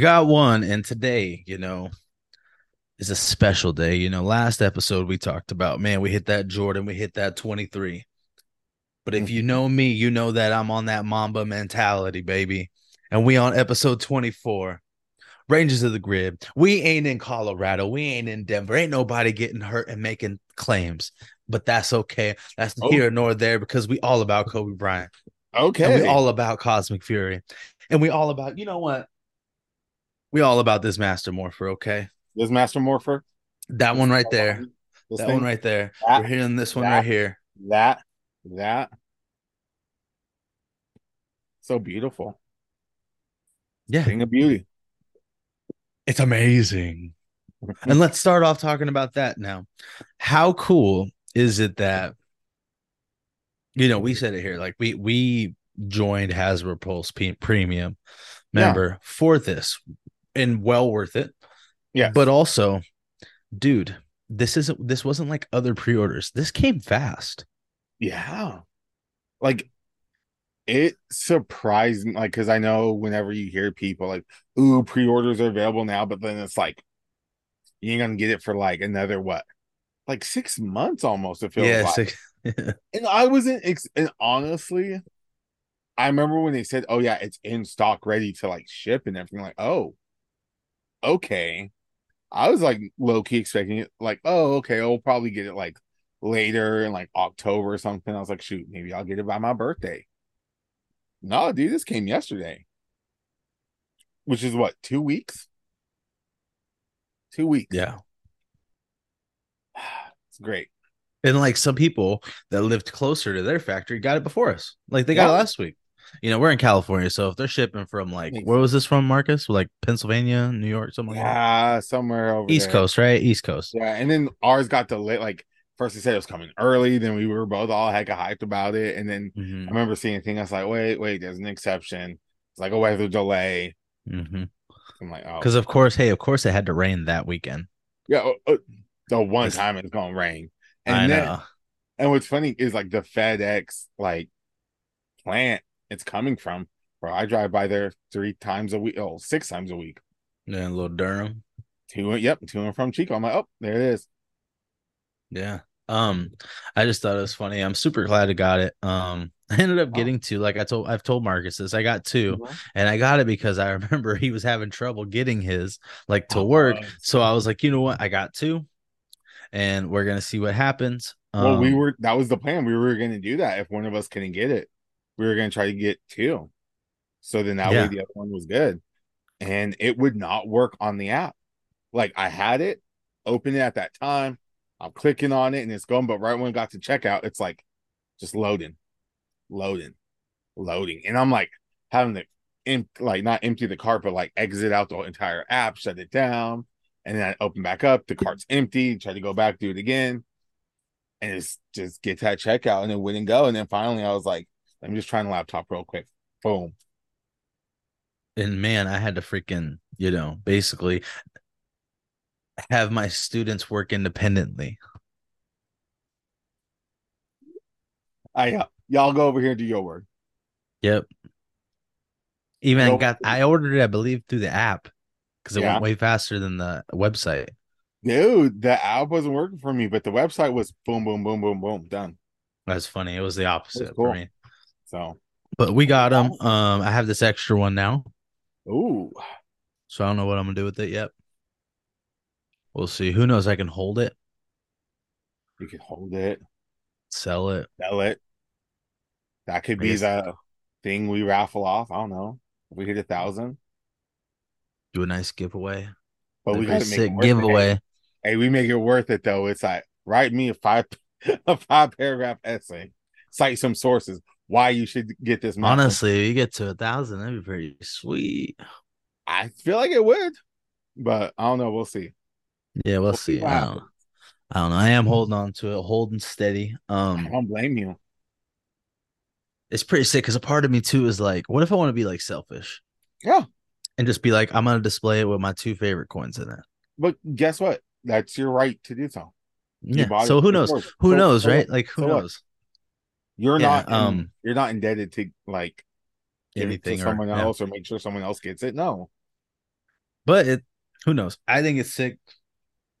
You got one, and today, you know, is a special day. You know, last episode we talked about, man, we hit that Jordan, we hit that 23. But if you mm-hmm. know me, you know that I'm on that Mamba mentality, baby. And we on episode 24. Rangers of the Grid. We ain't in Colorado. We ain't in Denver. Ain't nobody getting hurt and making claims. But that's okay. That's Oh. here nor there because we all about Kobe Bryant. Okay. And we all about Cosmic Fury. And we all about, you know what? We all about this Master Morpher, okay? this Master Morpher. That one right there. This That thing, one right there. That- We're hearing this one that- right here. That. That. So beautiful. Yeah. Thing of beauty. It's amazing. and let's start off talking about that now. How cool is it that you know we said it here like we we joined Hasbro Pulse P- Premium Yeah. member for this and well worth it. Yeah. But also, dude, this isn't this wasn't like other pre-orders. This came fast. Yeah. Like it surprised me, like, because I know whenever you hear people like, ooh, pre-orders are available now, but then it's like you ain't gonna get it for like another what? Like six months almost, it feels yeah, like. six- And I wasn't ex- and honestly, I remember when they said, Oh yeah, it's in stock ready to like ship and everything, like, oh, okay. I was like low key expecting it, like, oh, okay, I'll probably get it like later in like October or something. I was like, shoot, maybe I'll get it by my birthday. No, dude, this came yesterday. Which is what, two weeks? Two weeks. yeah. It's great. And like some people that lived closer to their factory got it before us. Like they got it last week. You know, we're in California, so if they're shipping from like where was this from, Marcus? Like Pennsylvania, New York, like. Yeah, somewhere over East there. Coast, right? East Coast. Yeah, and then ours got delayed. Like first, they said it was coming early. Then we were both all hecka hyped about it. And then Mhm, I remember seeing a thing. I was like, wait, wait, there's an exception. It's like a weather delay. mhm. I'm like, oh, Because of course, hey, of course it had to rain that weekend. yeah. oh, the one It's- time it's gonna rain. And I then, know. and what's funny is like the FedEx like plant it's coming from. Bro, I drive by there three times a week. Oh, six times a week. Yeah, a little Durham. To yep, to and from Chico. I'm like, oh, there it is. Yeah. Um, I just thought it was funny. I'm super glad I got it. Um, I ended up getting two. Like I told, I've told Marcus this. I got two, and I got it because I remember he was having trouble getting his like to Oh, work. So I was like, you know what? I got two, and we're gonna see what happens. Well, we Um, were that was the plan. We were going to do that if one of us couldn't get it. We were going to try to get two. So then that Yeah. way the other one was good. And it would not work on the app. Like I had it, open it at that time. I'm clicking on it and it's going, but right when it got to checkout, it's like just loading, loading, loading. And I'm like having to em- like not empty the cart, but like exit out the entire app, shut it down, and then I open back up. The cart's empty. Try to go back, do it again and it's just get to that checkout and it wouldn't go. And then finally I was like, let me just try the laptop real quick. Boom. and man, I had to freaking, you know, basically have my students work independently. I uh, y'all go over here and do your work. Yep. Even got I ordered it, I believe, through the app because it Yeah. went way faster than the website. Dude, the app wasn't working for me, but the website was boom, boom, boom, boom, boom, done. That's funny. It was the opposite cool. for me. So, But we got them. Um, I have this extra one now, ooh, so I don't know what I'm gonna do with it yet. We'll see. Who knows? I can hold it, you can hold it, sell it. sell it. That could I be the thing we raffle off. I don't know. If we hit a thousand, Do a nice giveaway. but we That'd gotta make sick it worth it. giveaway. Hey, we make it worth it though. It's like write me a five a five paragraph essay, cite some sources why you should get this. master Honestly, you get to a thousand, that'd be pretty sweet. I feel like it would, but I don't know. We'll see. Yeah, we'll, We'll see see. I don't. I don't know. I am holding on to it, holding steady. Um, I don't blame you. it's pretty sick because a part of me too is like, what if I want to be like selfish Yeah, and just be like, I'm gonna display it with my two favorite coins in it. but guess what? That's your right to do so. You Yeah. So who knows? Who So- knows, so right? Like who So knows? You're Yeah, not. um, you're not indebted to like it to Anything or someone yeah. else or make sure someone else gets it. No, But it who knows? I think it's sick.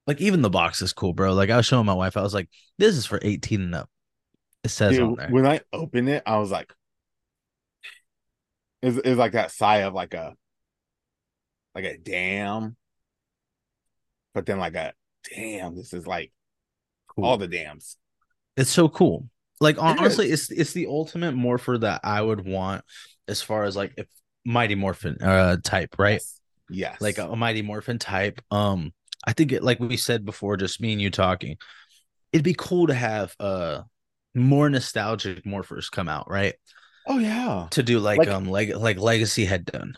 Like even the box is cool, bro. Like I was showing my wife, I was like, this is for 18 and up. It says on there. when I opened it, I was like, it's it's like that sigh of like a like a damn, but then like a damn. This is like Cool. all the dams. It's so cool. Like honestly, it's it's the ultimate morpher that I would want as far as like if Mighty Morphin uh type, right? Yes. Yes. Like a, a Mighty Morphin type. Um, I think it like we said before, just me and you talking. It'd be cool to have uh more nostalgic morphers come out, right? oh yeah, To do like, Like- um leg like Legacy had done.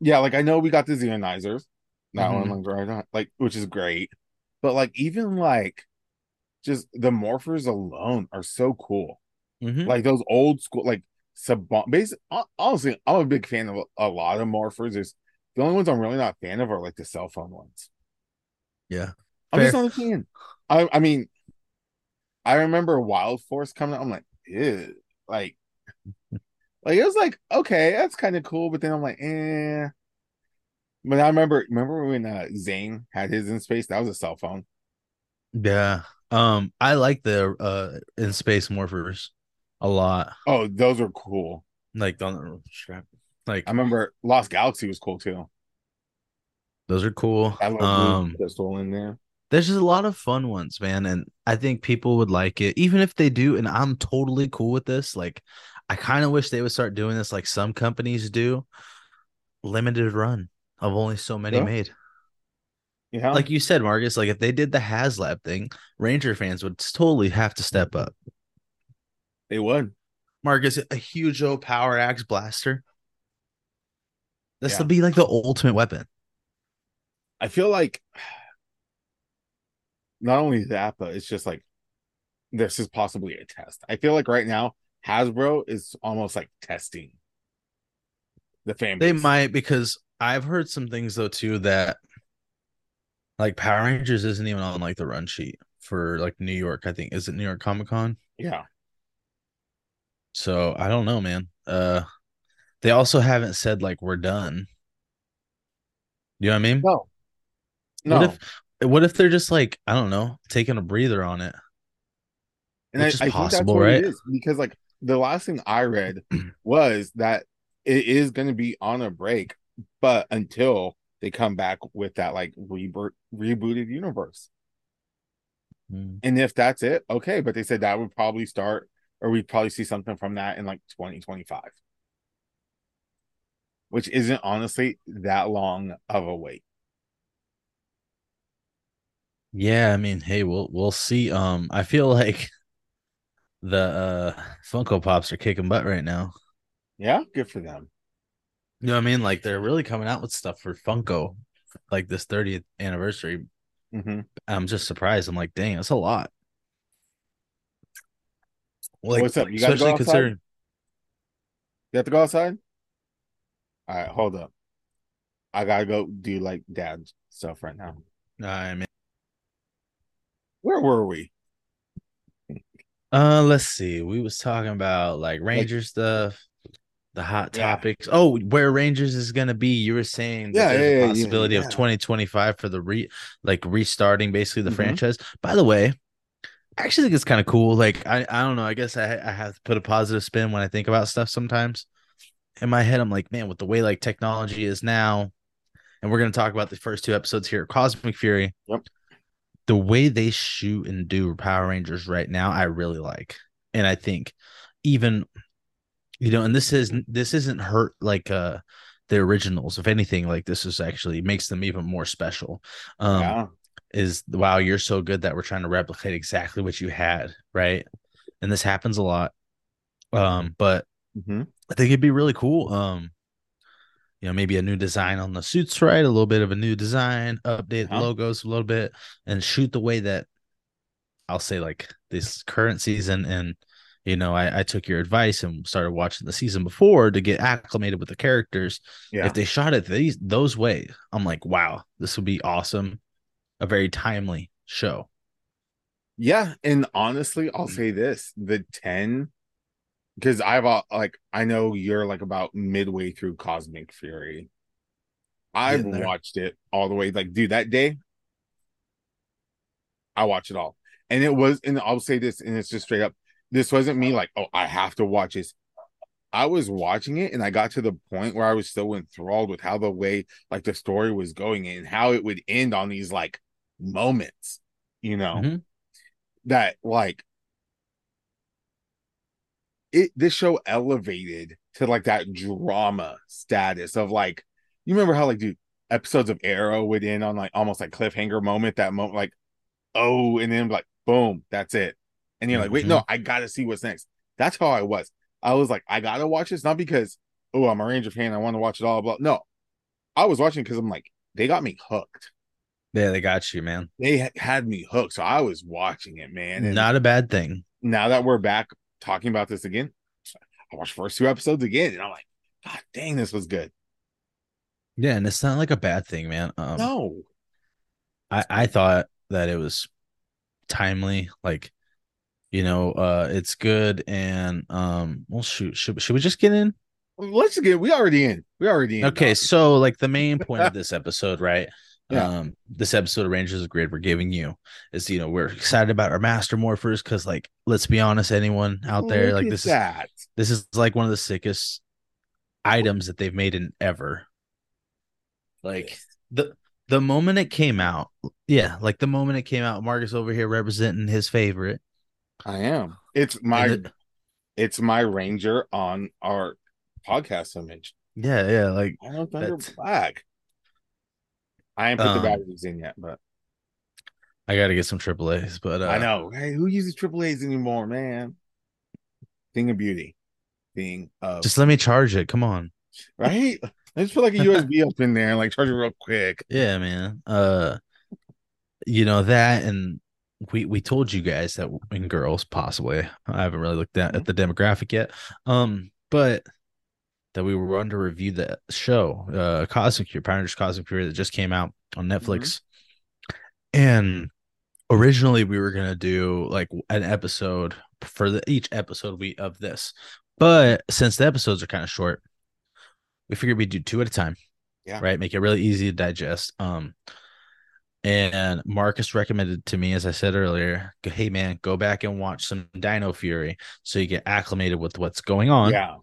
yeah. Like I know we got the Zeonizers, that Mhm. one like right on, like which is great, but like even like just the morphers alone are so cool. Mhm. like those old school like sub basic honestly i'm a big fan of a, a lot of morphers there's the only ones i'm really not a fan of are like the cell phone ones Yeah. i'm just not a fan i i mean i remember wild force coming out i'm like ew like like it was like okay that's kind of cool but then i'm like eh but i remember remember when uh Zhane had his in space that was a cell phone Yeah. Um, I like the uh in space morphers a lot. oh those are cool Like strap. Like i remember lost galaxy was cool too those are cool. that little Um pistol in there there's just a lot of fun ones, man, and I think people would like it, even if they do. And I'm totally cool with this. Like, I kind of wish they would start doing this, like some companies do. Limited run of only so many Yeah. made. Like you said, Marcus. Like if they did the HasLab thing, Ranger fans would totally have to step up. They would. Marcus, a huge old power axe blaster. This Yeah. would be like the ultimate weapon. I feel like not only that, but it's just like this is possibly a test. I feel like right now Hasbro is almost like testing the fan They might because I've heard some things though too that like Power Rangers isn't even on like the run sheet for like New York. I think is it New York Comic Con. Yeah. So I don't know, man. Uh, they also haven't said like we're done. You know what I mean? No. No. What if what if they're just like I don't know, taking a breather on it? and I, is I think that's possible, right? because like the last thing I read was that it is going to be on a break, but until they come back with that like reboot rebooted universe. Mm. And if that's it, okay. But they said that would probably start, or we'd probably see something from that in like 2025, which isn't honestly that long of a wait. Yeah, I mean, hey, we'll we'll see. Um, I feel like the uh Funko Pops are kicking butt right now. Yeah, good for them. You know what I mean? Like they're really coming out with stuff for Funko, like this 30th anniversary. hmm I'm just surprised. I'm like, dang, that's a lot. Like, What's up? You gotta go outside? considering You have to go outside. All right, hold up. I gotta go do like dad stuff right now. I mean, Where were we? uh, let's see. We was talking about like Ranger stuff, the hot Yeah. topics. Oh, where Rangers is gonna be? You were saying Yeah, yeah, a yeah, yeah, possibility yeah. of 2025 for the re like restarting basically the Mhm. franchise. By the way, I actually think it's kind of cool. Like I, I don't know. I guess I I have to put a positive spin when I think about stuff sometimes. In my head, I'm like, man, with the way like technology is now, and we're gonna talk about the first two episodes here, Cosmic Fury. Yep. The way they shoot and do Power Rangers right now, I really like, and I think even, you know, and this is this isn't hurt like uh the originals. If anything, like this is actually makes them even more special. Um, yeah, is wow, you're so good that we're trying to replicate exactly what you had, right? And this happens a lot. Um, but hmm I think it'd be really cool. Um, you know, maybe a new design on the suits, right? A little bit of a new design, update Yeah. logos a little bit, and shoot the way that I'll say like this current season. And you know, I, I took your advice and started watching the season before to get acclimated with the characters. yeah. If they shot it these those ways, I'm like, wow, this would be awesome. A very timely show. Yeah, and honestly, I'll say this: the ten, because I've uh, like I know you're like about midway through Cosmic Fury. I've watched it all the way. Like, dude, that day, I watched it all. And it was, and I'll say this, and it's just straight up. This wasn't me like, oh, I have to watch this. I was watching it and I got to the point where I was so enthralled with how the way like the story was going and how it would end on these like moments, you know, Mhm. that like it this show elevated to like that drama status of like you remember how like dude episodes of Arrow would end on like almost like cliffhanger moment that moment like oh and then like boom that's it and you're like wait no I gotta see what's next that's how I was I was like I gotta watch this not because oh I'm a Ranger fan I want to watch it all blah no I was watching because I'm like they got me hooked Yeah, they got you, man. they ha- had me hooked so I was watching it man and Not a bad thing. now that we're back talking about this again, I watched the first two episodes again, and I'm like, God dang, this was good. Yeah, and it's not like a bad thing, man. Um, no, I I thought that it was timely, like you know, uh, it's good, and um, well, shoot, should should we just get in? let's get. We already in. We already in. Okay, so like the main point of this episode, right? Yeah. Um, this episode of Rangers of Grid we're giving you is you know we're excited about our master morphers because like let's be honest, anyone out there Look like this is this is like one of the sickest items that they've made in ever. Like the the moment it came out, yeah, like the moment it came out, Marcus over here representing his favorite. I am. It's my. It- it's my ranger on our podcast image. yeah, yeah, like I know Thunder That's- Black. I ain't put Um, the batteries in yet, but I got to get some triple A's, but uh, I know. Hey, who uses triple A's anymore, man? Thing of beauty. Thing of just let me charge it. Come on. right. Let's put like a USB up in there and like charge it real quick. Yeah, man. Uh you know that and we we told you guys that in girls possibly. I haven't really looked at, at the demographic yet. Um but that we were under review the show, uh Cosmic Fury, Power Rangers Cosmic Fury that just came out on Netflix. And originally we were going to do like an episode for the each episode we of this. But since the episodes are kind of short, we figured we'd do two at a time. Yeah. Right. Make it really easy to digest. Um, and Marcus recommended to me, as I said earlier, hey man, go back and watch some Dino Fury so you get acclimated with what's going on Yeah.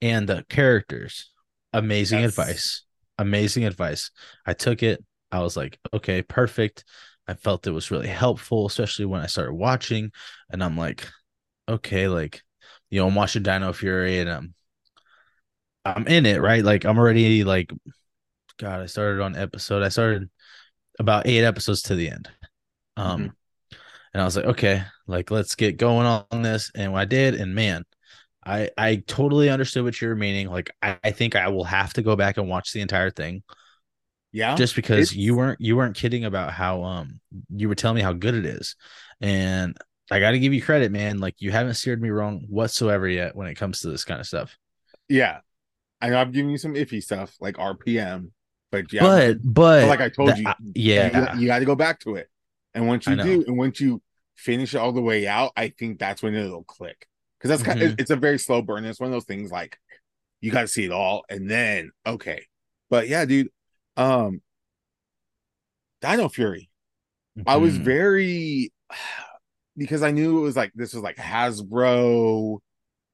and the characters. Amazing Yes. advice. Amazing advice. I took it. I was like, okay, perfect. I felt it was really helpful, especially when I started watching. And I'm like, okay, like, you know, I'm watching Dino Fury and I'm I'm in it, right? Like I'm already like God, I started on episode. I started about eight episodes to the end. Um and I was like, okay, like let's get going on this. And I did, and man, I I totally understood what you were meaning. Like I, I think I will have to go back and watch the entire thing Yeah. just because it's- you weren't you weren't kidding about how um you were telling me how good it is. And I got to give you credit, man. Like you haven't steered me wrong whatsoever yet when it comes to this kind of stuff. yeah. I know I've given you some iffy stuff like RPM, but yeah, but but like I told that- you, I- yeah, you, got- you got to go back to it. And once you do, and once you finish it all the way out, I think that's when it'll click. Because that's kind Mhm. it's a very slow burn. It's one of those things like you got to see it all, and then okay. But yeah, dude, um, Dino Fury. I was Mhm. very because I knew it was like this was like Hasbro.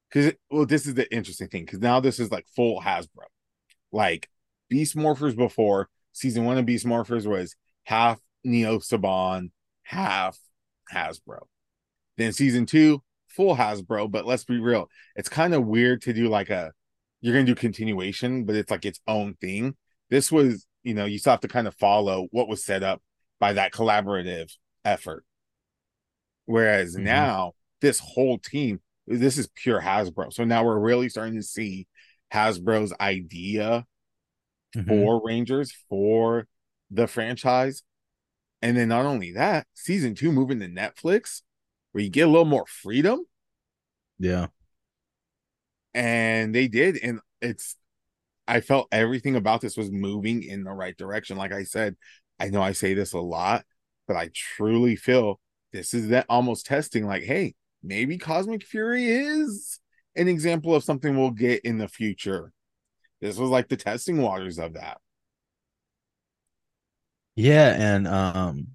Because well, this is the interesting thing because now this is like full Hasbro. Like Beast Morphers before season one of Beast Morphers was half Neo Saban, half Hasbro. Then season two, full Hasbro. But let's be real, it's kind of weird to do like a you're gonna do continuation, but it's like its own thing. This was, you know, you still have to kind of follow what was set up by that collaborative effort. Whereas Mhm. now, this whole team, this is pure Hasbro. So now we're really starting to see Hasbro's idea Mhm. for Rangers for the franchise. And then not only that, season two moving to Netflix, where you get a little more freedom. yeah. And they did. And it's, I felt everything about this was moving in the right direction. Like I said, I know I say this a lot, but I truly feel this is that almost testing like, hey, maybe Cosmic Fury is an example of something we'll get in the future. This was like the testing waters of that. Yeah, and um,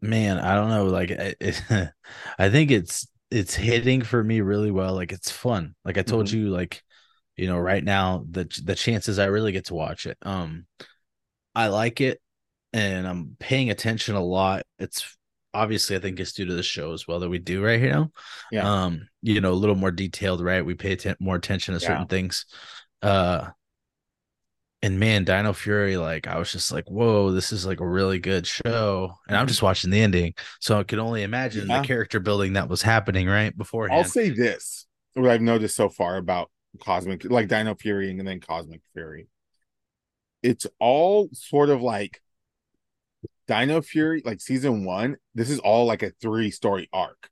man, I don't know, like it, it, I think it's it's hitting for me really well. Like it's fun. Like I told Mhm. you, like you know, right now the the chances I really get to watch it. Um, I like it, and I'm paying attention a lot. It's obviously I think it's due to the show as well that we do right here. Yeah. Um, you know, a little more detailed, right? We pay atten- more attention to certain Yeah. things. Uh, and man, Dino Fury, like I was just like, whoa, this is like a really good show. And I'm just watching the ending. So I could only imagine Yeah. the character building that was happening right beforehand. I'll say this: what I've noticed so far about Cosmic, like Dino Fury and then Cosmic Fury, it's all sort of like Dino Fury, like season one. This is all like a three story arc.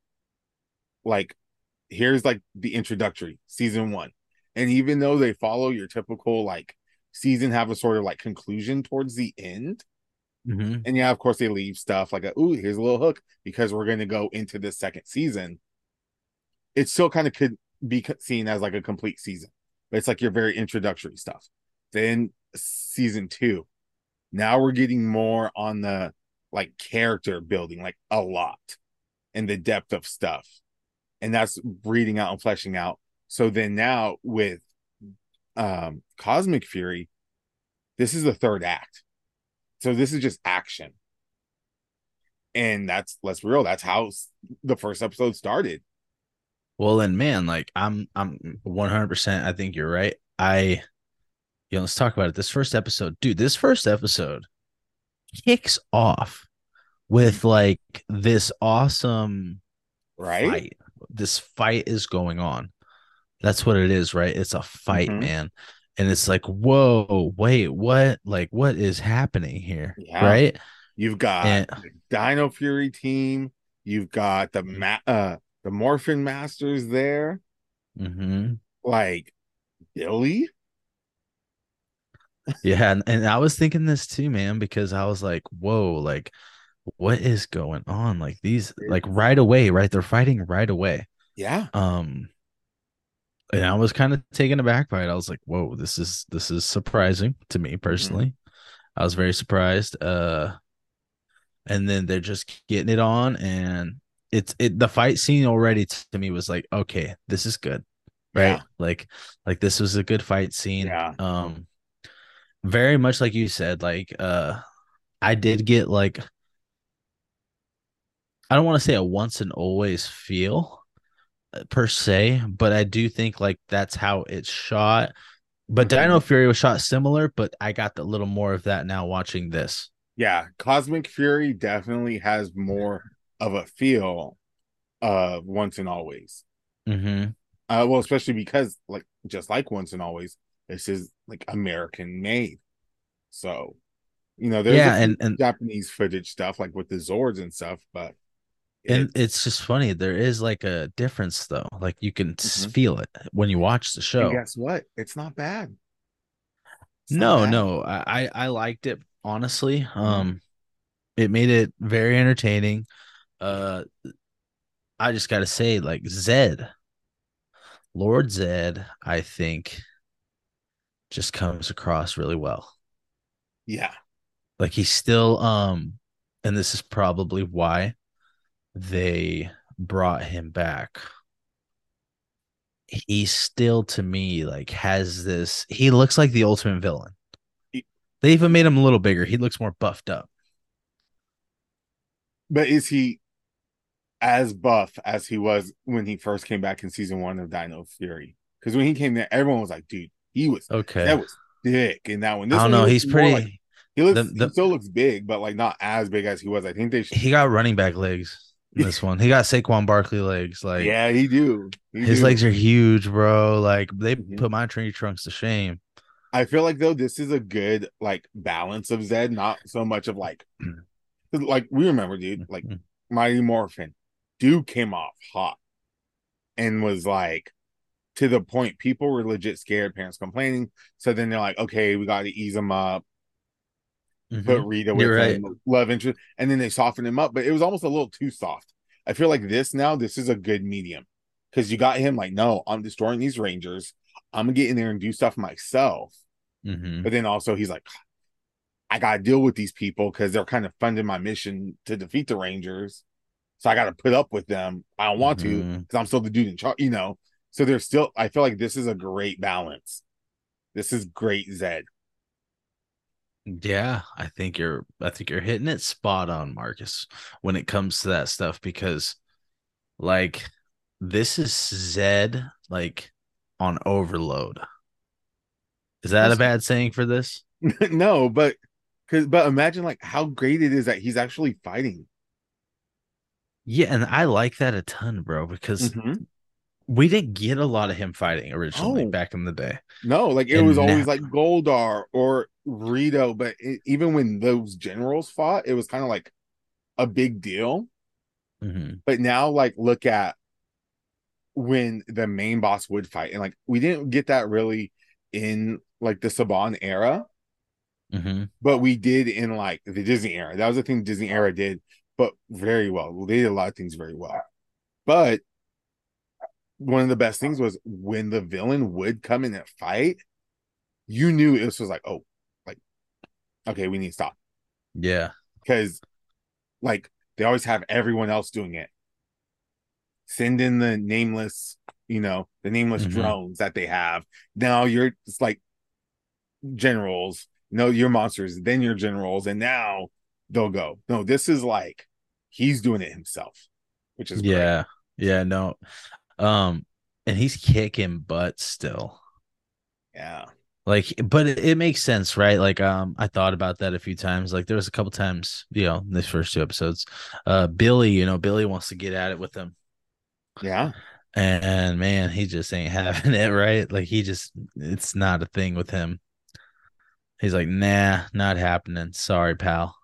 Like, here's like the introductory season one, and even though they follow your typical like season, have a sort of like conclusion towards the end. Mhm. And yeah, of course, they leave stuff like, a, "Ooh, here's a little hook," because we're going to go into the second season. It still kind of could be seen as like a complete season, but it's like your very introductory stuff. Then season two, now we're getting more on the like character building, like a lot, and the depth of stuff, and that's breeding out and fleshing out. So then now with um Cosmic Fury, this is the third act. So this is just action. And that's let's be real, that's how the first episode started. Well, and man, like I'm, I'm 100%. I think you're right. I, you know, let's talk about it. This first episode, dude, this first episode kicks off with like this awesome Right? fight. This fight is going on. That's what it is, right? It's a fight, Mhm. man. And it's like, whoa, wait, what? Like, what is happening here? Yeah. Right? You've got And Dino Fury team, you've got the ma- uh the Morphin Masters there, Mhm. like Billy. yeah, and, and I was thinking this too, man, because I was like, whoa, like, what is going on? Like these, like right away, right? They're fighting right away. Yeah. Um, and I was kind of taken aback by it. I was like, whoa, this is this is surprising to me personally. I was very surprised. Uh and then they're just getting it on and it's it the fight scene already to me was like, okay, this is good. Right? Yeah. Like like this was a good fight scene. Yeah. Um very much like you said, like uh I did get like I don't want to say a once and always feel per se, but I do think like that's how it's shot. But Mhm. Dino Fury was shot similar, but I got a little more of that now watching this. Yeah. Cosmic Fury definitely has more of a feel of once and always. Mm-hmm. Uh, well, especially because like just like once and always, this is like American made. So, you know, there's Yeah, and- and- Japanese footage stuff like with the Zords and stuff, but And it's- it's just funny. There is like a difference though. Like you can s Mhm. feel it when you watch the and show. guess what? It's not bad. It's not No, bad. no, I I I liked it honestly. Um, it made it very entertaining. Uh, I just gotta say, like Zed, Lord Zed, I think just comes across really well. Yeah. Like he's still um, and this is probably why they brought him back. He still to me like has this. He looks like the ultimate villain. He- They even made him a little bigger. He looks more buffed up. But is he as buff as he was when he first came back in season one of Dino Fury? Because when he came there, everyone was like, dude, he was Okay. that was thick in that one. This I don't one know. He's pretty. like- he looks the- the- he still looks big, but like not as big as he was. I think they should he got running back legs this one. He got Saquon Barkley legs. Like Yeah, he do. He his do. legs are huge, bro. Like they Mhm. put my tree trunks to shame. I feel like though this is a good like balance of Zed, not so much of like like we remember, dude, like Mhm. Mighty Morphin, dude came off hot and was like to the point people were legit scared, parents complaining. So then they're like, okay, we got to ease him up, Mhm. put Rita with You're him, love interest, and then they softened him up, but it was almost a little too soft. I feel like this now, this is a good medium because you got him like, no, I'm destroying these Rangers. I'm gonna get in there and do stuff myself. Mhm. But then also he's like, I gotta deal with these people because they're kind of funding my mission to defeat the Rangers. So I gotta put up with them. I don't want to Mhm. because I'm still the dude in charge, you know. So there's still I feel like this is a great balance. This is great Zed. Yeah, I think you're I think you're hitting it spot on, Marcus, when it comes to that stuff because like this is Zed like on overload. Is that a bad saying for this? no, but cause but imagine like how great it is that he's actually fighting. Yeah, and I like that a ton, bro, because Mhm. We didn't get a lot of him fighting originally Oh. back in the day. No, like it And was always now- like Goldar or Rito, but it, even when those generals fought, it was kind of like a big deal. hmm But now, like, look at when the main boss would fight, and like we didn't get that really in like the Saban era, hmm but we did in like the Disney era. That was the thing Disney era did, but very well. They did a lot of things very well. But one of the best things was when the villain would come in and fight, you knew this was like, oh, like, okay, we need to stop Yeah. because, like, they always have everyone else doing it. Send in the nameless, you know, the nameless Mhm. drones that they have. Now you're it's like generals, no, you're monsters, then you're generals, and now they'll go. No, this is like he's doing it himself, which is great. Yeah. Yeah, no. Um and he's kicking butt still. Yeah. Like but it, it makes sense, right? Like um I thought about that a few times. Like there was a couple times, you know, in these first two episodes. Uh Billy, you know, Billy wants to get at it with him. Yeah. And, and man, he just ain't having it, right? Like he just it's not a thing with him. He's like, nah, not happening. Sorry, pal.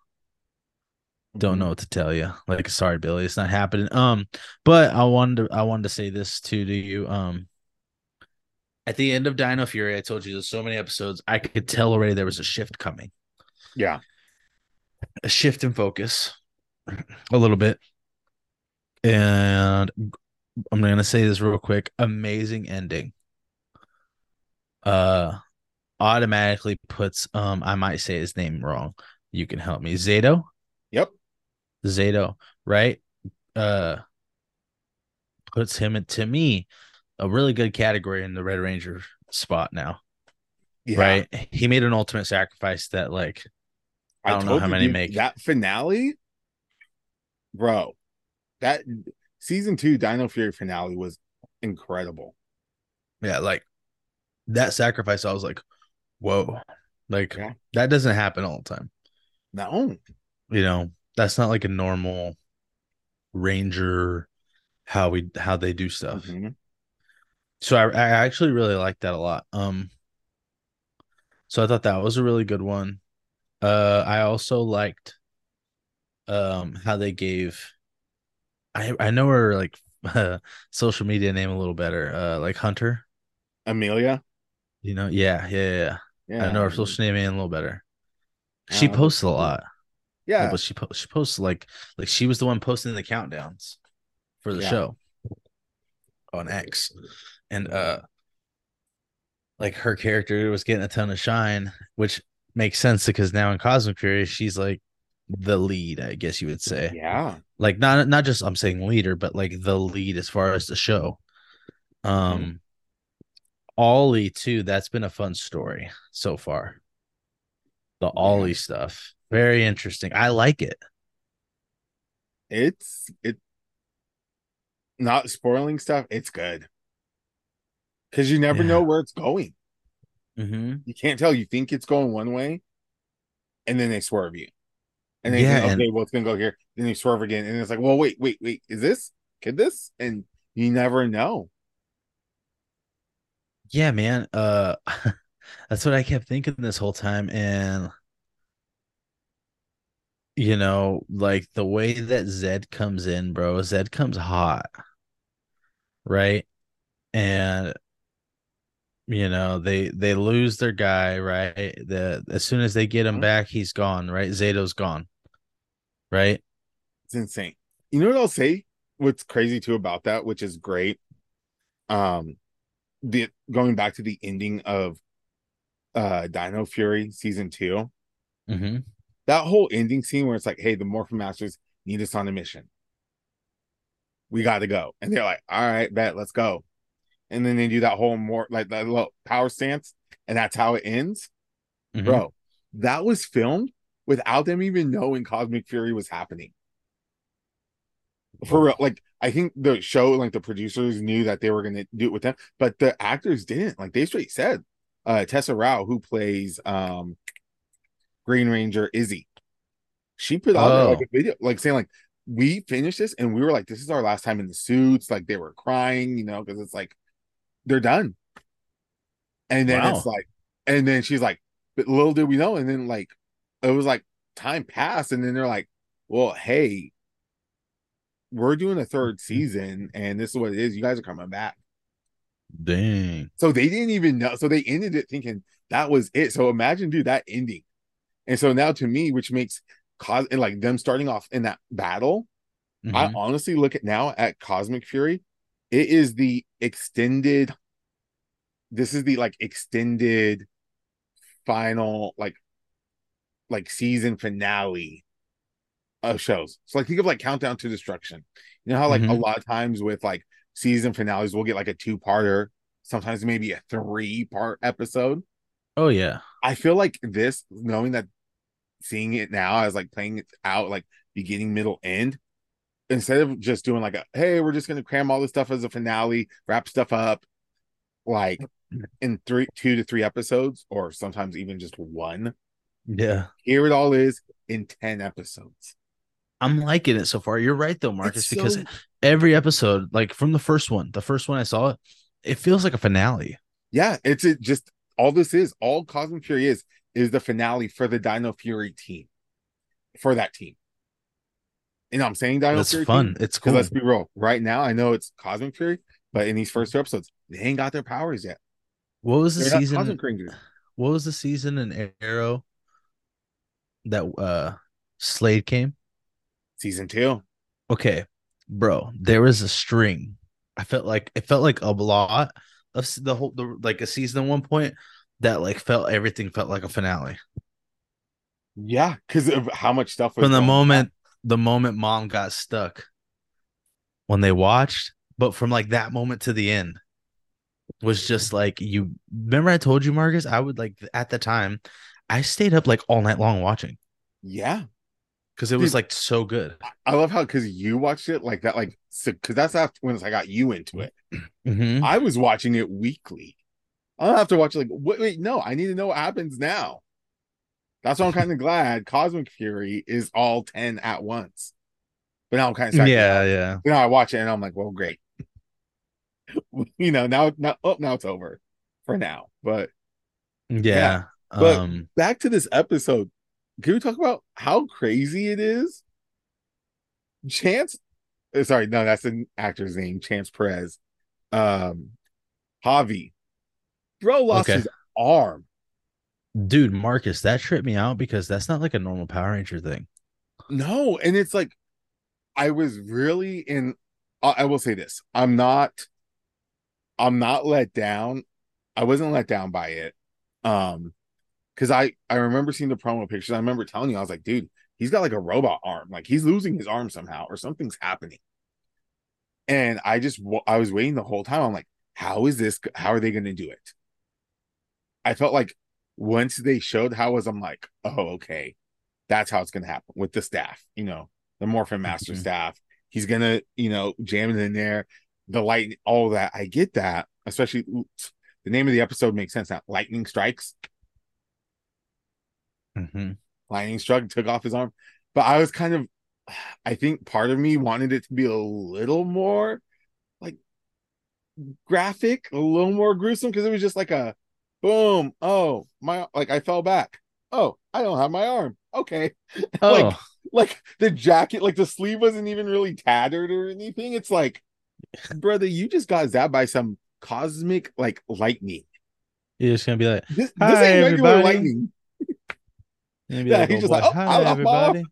Don't Mhm. know what to tell you. Like, sorry, Billy, it's not happening. Um, but I wanted to, I wanted to say this too to you. Um, at the end of Dino Fury, I told you there's so many episodes. I could tell already there was a shift coming, Yeah. a shift in focus, a little bit. And I'm gonna say this real quick. Amazing ending. Uh, automatically puts um, I might say his name wrong. You can help me. Zayto. Yep. Zayto, right? Uh puts him in, to me a really good category in the Red Ranger spot now, Yeah. right? He made an ultimate sacrifice that like I don't know how many dude, make. that finale, bro. That season two Dino Fury finale was incredible. yeah, like that sacrifice I was like, whoa. Like Yeah. that doesn't happen all the time. No, You know, that's not like a normal ranger how we how they do stuff. Mhm. So I, I actually really like that a lot. Um, so I thought that was a really good one. Uh, I also liked um how they gave. I I know her like uh, social media name a little better. Uh, like Hunter. Amelia. You know, yeah, yeah, yeah. yeah. I know her social name a little better. She posts a lot. Yeah, but she po- she posts like like she was the one posting the countdowns for the Yeah. show on X, and uh, like her character was getting a ton of shine, which makes sense because now in Cosmic Fury she's like the lead, I guess you would say. yeah, Like not not just I'm saying leader, but like the lead as far as the show. Um, Ollie too. That's been a fun story so far. The Ollie stuff, very interesting. I like it. it's it. Not spoiling stuff. It's good because you never Yeah. know where it's going. Mm-hmm. You can't tell. You think it's going one way, and then they swerve you, and then you Yeah, think, and- okay, well, it's gonna go here. Then they swerve again, and it's like, well, wait, wait, wait. Is this? Could this? And you never know. Yeah, man. Uh that's what I kept thinking this whole time. And you know, like the way that Zed comes in, bro, Zed comes hot. Right? And you know, they they lose their guy, right? The as soon as they get him Mhm. back, he's gone, right? Zayto's gone. Right? It's insane. You know what I'll say? What's crazy too about that, which is great. Um, the going back to the ending of uh Dino Fury season two, Mm-hmm. That whole ending scene where it's like, hey, the Morphin Masters need us on a mission. We got to go. And they're like, all right, bet, let's go. And then they do that whole more like that little power stance, and that's how it ends. Mhm. Bro, that was filmed without them even knowing Cosmic Fury was happening. For real, like I think the show, like the producers knew that they were gonna do it with them, but the actors didn't. Like they straight said, uh Tessa Rao, who plays um Green Ranger Izzy, she put out there, like Oh. a video, like saying like we finished this and we were like, this is our last time in the suits. Like they were crying, you know, because it's like they're done. And then it's like, and then she's like, but little did we know. And then like it was like time passed, and then they're like, well, hey, we're doing a third mm-hmm. season, and this is what it is. You guys are coming back. Dang. So they didn't even know. So they ended it thinking that was it. So imagine, dude, that ending. And so now to me, which makes cause and like them starting off in that battle, I Mhm. honestly look at now at Cosmic Fury. It is the extended. This is the like extended final like like season finale of shows. So like think of like Countdown to Destruction. You know how like a Mhm. lot of times with like season finales we'll get like a two-parter, sometimes maybe a three-part episode. Oh yeah. I feel like this, knowing that seeing it now as like playing it out like beginning, middle, end, instead of just doing like a hey, we're just gonna cram all this stuff as a finale, wrap stuff up like in three two to three episodes, or sometimes even just one. Yeah. Here it all is in 10 episodes. I'm liking it so far. You're right though, Marcus, It's because every episode, like from the first one, the first one I saw it, it feels like a finale. yeah, it's it just all this is, all Cosmic Fury is, is the finale for the Dino Fury team. For that team. You know I'm saying? Dino It's Fury fun. team? It's cool. let's be real. Right now, I know it's Cosmic Fury, but in these first two episodes, they ain't got their powers yet. What was the They're season? What was the season in Arrow that uh Slade came? Season two. Okay, bro, there was a string. I felt like it felt like a lot of the whole the, like a season at one point that like felt everything felt like a finale Yeah, because of how much stuff was from the going on. moment the moment mom got stuck when they watched, but from like that moment to the end was just like you remember I told you Marcus I would like at the time I stayed up like all night long watching Yeah. because it was Dude. like so good. I love how because you watched it like that, like because that's after when I got you into it. Mhm. I was watching it weekly. I don't have to watch like wait, wait, no, I need to know what happens now. That's why I'm kind of glad Cosmic Fury is all 10 at once. But now I'm kind of sad. Yeah, yeah. You know, I watch it and I'm like, well, great. you know, now now oh now it's over for now. But Yeah. but- um back to this episode. Can we talk about how crazy it is? Chance, uh, sorry, no, that's an actor's name, Chance Perez. Um, Javi, bro, lost Okay. his arm. dude, Marcus, that tripped me out because that's not like a normal Power Ranger thing. No, and it's like I was really in. I will say this: I'm not. I'm not let down. I wasn't let down by it. Um, because I I remember seeing the promo pictures. I remember telling you, I was like, dude, he's got like a robot arm. Like he's losing his arm somehow, or something's happening. And I just I was waiting the whole time. I'm like, how is this? How are they going to do it? I felt like once they showed how was, I'm like, oh, okay, that's how it's going to happen with the staff. You know, the Morphin Master Mhm. staff. He's gonna, you know, jam it in there. The light, all that. I get that. Especially oops, the name of the episode makes sense now. Lightning strikes. Mhm. lightning struck, took off his arm. But I was kind of, I think part of me wanted it to be a little more like graphic, a little more gruesome because it was just like a boom. Oh, my, like I fell back. Oh, I don't have my arm. Okay. Oh, Like, like the jacket, like the sleeve wasn't even really tattered or anything. It's like, brother, you just got zapped by some cosmic like lightning. you're just gonna be like, This, this Hi, ain't regular everybody. lightning. you're gonna be Yeah, like, he's "Oh, just boy, like, oh, hi everybody.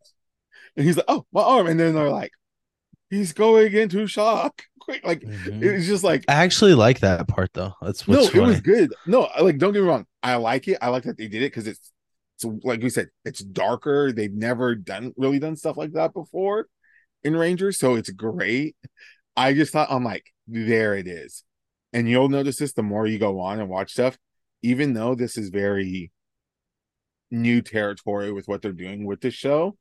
And he's like, oh, my arm. And then they're like, he's going into shock. Quick. Like, Mhm. it's just like, I actually like that part though. That's no, what's it was good. No, like, don't get me wrong. I like it. I like that they did it because it's So, like we said, it's darker. They've never done really done stuff like that before in Rangers, so it's great. I just thought I'm like, there it is. And you'll notice this the more you go on and watch stuff, even though this is very new territory with what they're doing with the show,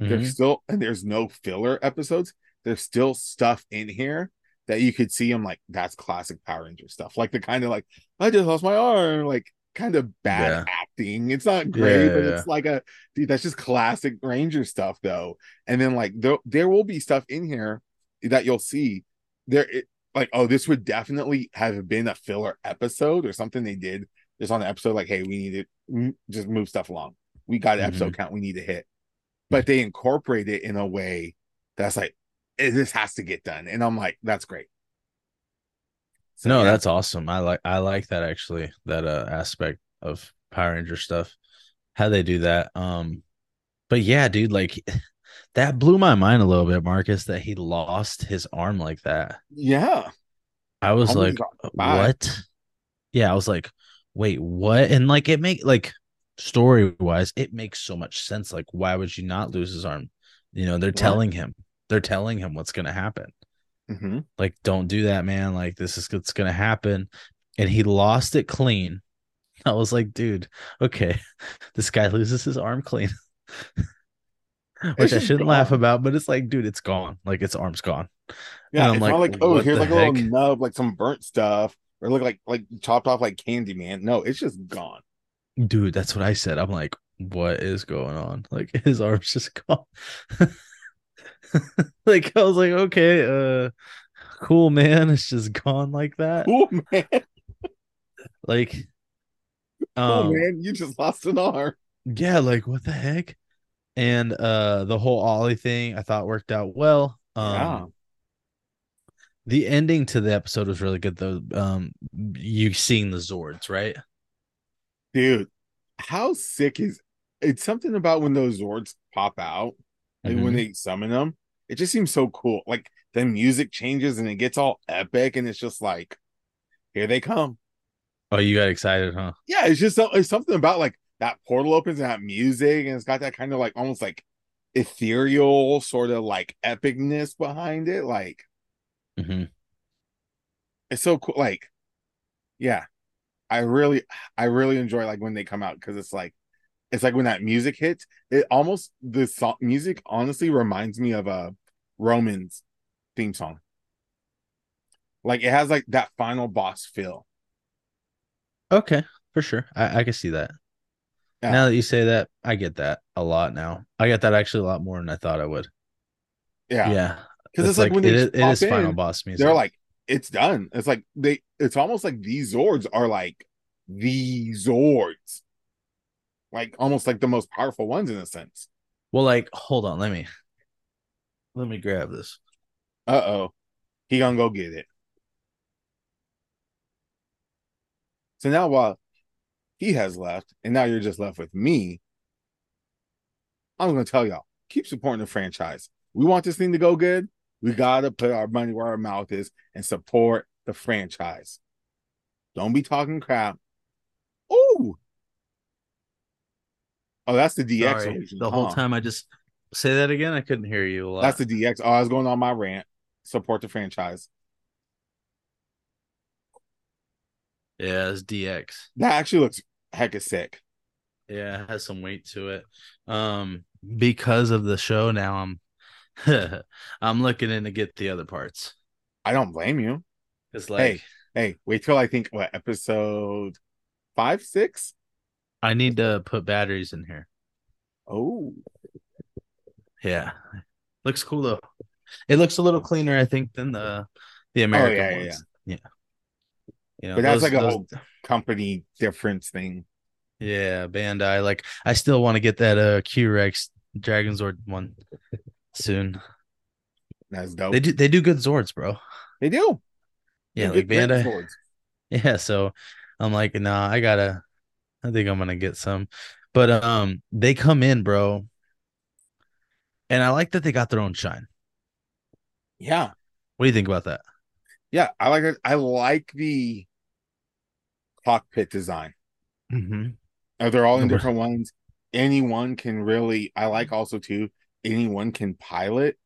Mhm. there's still and there's no filler episodes. There's still stuff in here that you could see. I'm like, that's classic Power Ranger stuff. Like the kind of like, I just lost my arm, like kind of bad Yeah. acting. It's not great, Yeah, but yeah, it's like a dude, that's just classic Ranger stuff though. And then like there, there will be stuff in here that you'll see there it, like, oh, this would definitely have been a filler episode or something they did just on the episode, like, hey, we need to just move stuff along. We got an episode mm-hmm. count we need to hit. But they incorporate it in a way that's like, this has to get done. And I'm like, that's great. So, no, yeah. that's awesome. I like I like that actually that uh aspect of Power Ranger stuff. How they do that. Um but yeah, dude, like that blew my mind a little bit, Marcus, that he lost his arm like that. yeah. I was like, what? Yeah, I was like, wait, what? And like it make like story wise, it makes so much sense. Like, why would you not lose his arm? You know, they're Right. telling him, they're telling him what's gonna happen. Mhm. Like, don't do that, man. Like, this is what's gonna happen. And he lost it clean. I was like, dude, okay, this guy loses his arm clean. Which I shouldn't laugh about, but it's like, dude, it's gone. Like its arm's gone. Yeah. I'm It's like, not like, oh, here's like a little nub, like some burnt stuff, or look like like chopped off like candy, man. No, it's just gone. dude that's what i said i'm like what is going on like his arm's just gone like i was like okay uh cool man it's just gone like that Cool, man. like um man. You just lost an arm. yeah like what the heck and uh the whole ollie thing i thought worked out well um Yeah. the ending to the episode was really good though um you seeing the zords right dude how sick is it's something about when those zords pop out like when they summon them it just seems so cool. Like the music changes and it gets all epic and it's just like here they come. Oh you got excited huh? Yeah it's just it's something about like that portal opens and that music and it's got that kind of like almost like ethereal sort of like epicness behind it like hmm it's so cool like yeah. I really i really enjoy like when they come out because it's like it's like when that music hits it almost the song music honestly reminds me of a roman's theme song like it has like that final boss feel Okay, for sure. I, I can see that. Yeah. Now that you say that, I get that a lot now. I get that actually a lot more than I thought I would. yeah Yeah. because it's, like, when it they is, it final boss music. they're like it's done it's like they it's almost like these zords are like the zords like almost like the most powerful ones in a sense well, like, hold on, let me let me grab this. Uh-oh. He gonna go get it. So now while he has left, and now you're just left with me, I'm gonna tell y'all, keep supporting the franchise. We want this thing to go good. We gotta put our money where our mouth is and support the franchise. Don't be talking crap. Ooh. Oh, that's the DX Sorry, version, the whole time I just say that again. I couldn't hear you. That's the DX. Oh, I was going on my rant. Support the franchise. yeah, it's DX. That actually looks heck hecka sick. Yeah, it has some weight to it. Um, because of the show now, I'm I'm looking in to get the other parts. I don't blame you. It's like Hey. Hey, wait till I think what episode five, six? I need to put batteries in here. Oh, Yeah. Looks cool though. It looks a little cleaner, I think, than the the American yeah, yeah, ones. Yeah. You know, but that's those- like a those- whole company difference thing. yeah, Bandai. Like I still want to get that uh Q Rex Dragon Zord one soon. That's dope. They do they do good Zords, bro. They do. Yeah, They like Bandai. Yeah, so I'm like, nah, I gotta I think I'm gonna get some. But um they come in, bro. And I like that they got their own shine. Yeah, What do you think about that? yeah. I like it. I like the cockpit design. Mm-hmm. They're all in different ones. anyone can really I like also too, anyone can pilot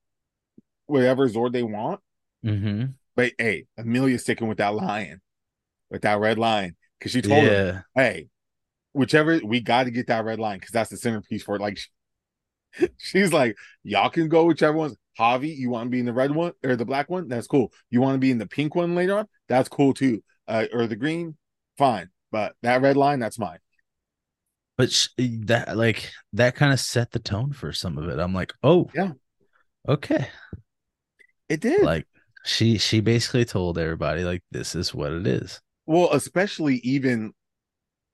whatever Zord they want. Mm-hmm. But hey, Amelia's sticking with that lion, with that red lion. Cause she told Yeah. him, hey, whichever we got to get that red line because that's the centerpiece for it. Like she's like, y'all can go whichever one's Javi, you want to be in the red one or the black one? That's cool. You want to be in the pink one later on? That's cool too. Uh, or the green, fine. But that red line, that's mine. But sh- that like that kind of set the tone for some of it. I'm like, oh Yeah. okay. It did. Like she she basically told everybody like this is what it is. Well, especially even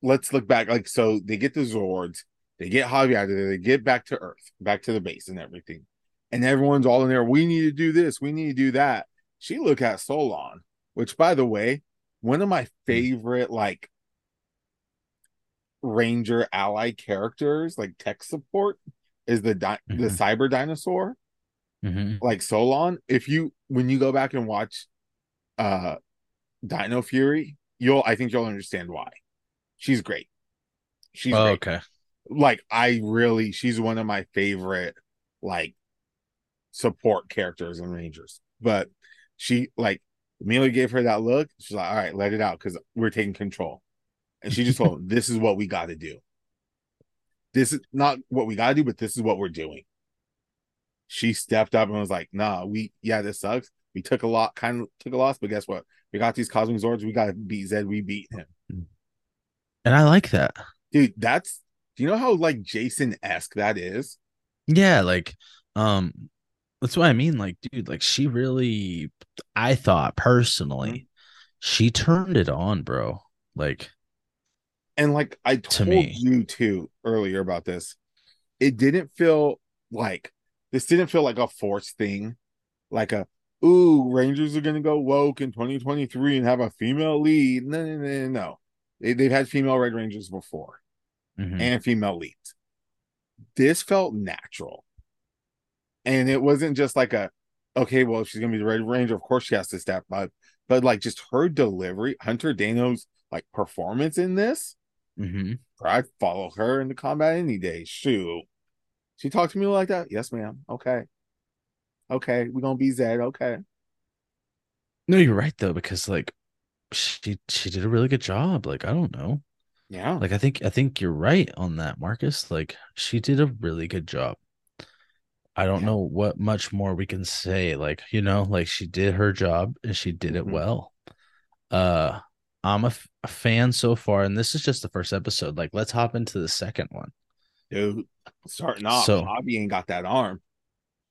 let's look back. Like, so they get the Zords, they get Javi out of there, they get back to Earth, back to the base and everything. And everyone's all in there. We need to do this, we need to do that. She look at Solon, which by the way, one of my favorite like Ranger ally characters, like tech support, is the di- the Mhm. cyber dinosaur Mm-hmm. like Solon, if you when you go back and watch uh Dino Fury, you'll I think you'll understand why. She's great. She's Oh, great. okay. Like I really she's one of my favorite like support characters in Rangers. But she like Amelia gave her that look. She's like, all right, let it out because we're taking control. And she just told him, this is what we got to do. This is not what we got to do, but this is what we're doing she stepped up and was like, "Nah, we yeah, this sucks. We took a lot, kind of took a loss, but guess what? We got these cosmic zords. We got to beat Zedd. We beat him, And I like that. dude. That's do you know how like Jason esque that is? Yeah, like um that's what I mean. Like, dude, like she really I thought personally, Mm-hmm. she turned it on, bro. Like And like I To told me. you too earlier about this, it didn't feel like this didn't feel like a forced thing, like a ooh Rangers are gonna go woke in 2023 and have a female lead. No, no, no, no. They, they've had female Red Rangers before. mhm. and female leads. This felt natural. And it wasn't just like a, okay, well, if she's gonna be the Red Ranger, of course she has to step up. But like just her delivery, Hunter Deno's like performance in this, Mhm. I'd follow her in the combat any day. Shoot. She talked to me like that? Yes, ma'am. Okay. Okay, we're gonna be Zedd. Okay. No, you're right though, because like she she did a really good job. Like, I don't know. Yeah. Like I think I think you're right on that, Marcus. Like she did a really good job. I don't Yeah. know what much more we can say. Like, you know, like she did her job and she did it Mhm. well. Uh I'm a, f- a fan so far, and this is just the first episode. Like, let's hop into the second one. Dude, starting off, So- Bobby ain't got that arm.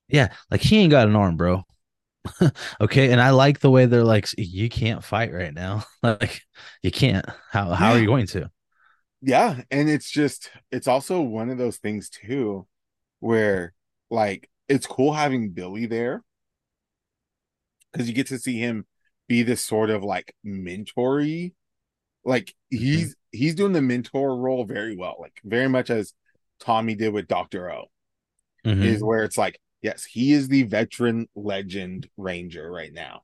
Yeah, like he ain't got an arm, bro. okay, and I like the way they're like, you can't fight right now. like, you can't. How how are you going to? Yeah, and it's just it's also one of those things too where like it's cool having Billy there because you get to see him be this sort of like mentory like he's he's doing the mentor role very well like very much as Tommy did with Dr. O Mhm. is where it's like yes he is the veteran legend ranger right now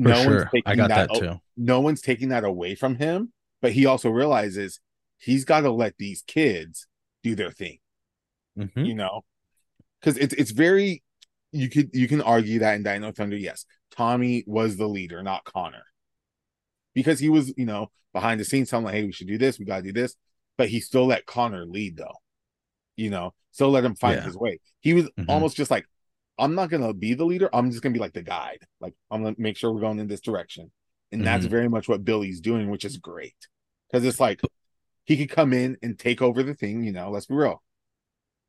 For sure. I got that, o- too. no one's taking that away from him, but he also realizes he's got to let these kids do their thing, Mhm. you know? Because it's it's very you could you can argue that in Dino Thunder, yes, Tommy was the leader, not Connor. Because he was, you know, behind the scenes telling like, hey, we should do this, we gotta do this, but he still let Connor lead though. You know, still let him find Yeah. his way. He was Mhm. almost just like, I'm not gonna be the leader, I'm just gonna be like the guide. Like I'm gonna make sure we're going in this direction. And that's Mhm. very much what Billy's doing, which is great. Because it's like he could come in and take over the thing, you know, let's be real.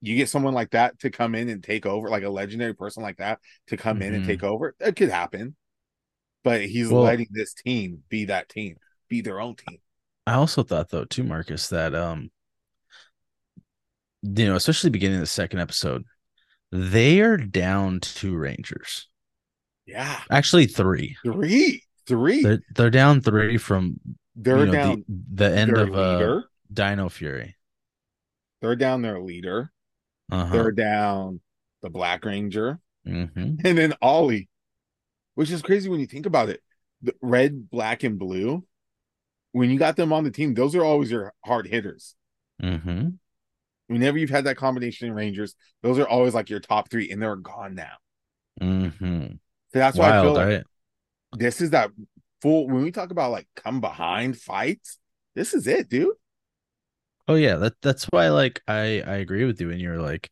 You get someone like that to come in and take over, like a legendary person like that to come in and Mhm. take over. It could happen. But he's Well- letting this team be that team, be their own team. I also thought though too, Marcus, that um, you know, especially beginning of the second episode, they are down two Rangers. Yeah. Actually, three. Three. Three. They're, They're they're down three from you know, down the, the end of uh. Dino Fury. They're down their leader. Uh-huh. They're down the Black Ranger. hmm and then Ollie, which is crazy when you think about it. The red, black, and blue. When you got them on the team, those are always your hard hitters. hmm Whenever you've had that combination in Rangers, those are always like your top three, and they're gone now. Mm-hmm. So that's why I feel like right? this is that full. When we talk about like come behind fights, this is it, dude. Oh yeah, that that's why like I I agree with you and you're like,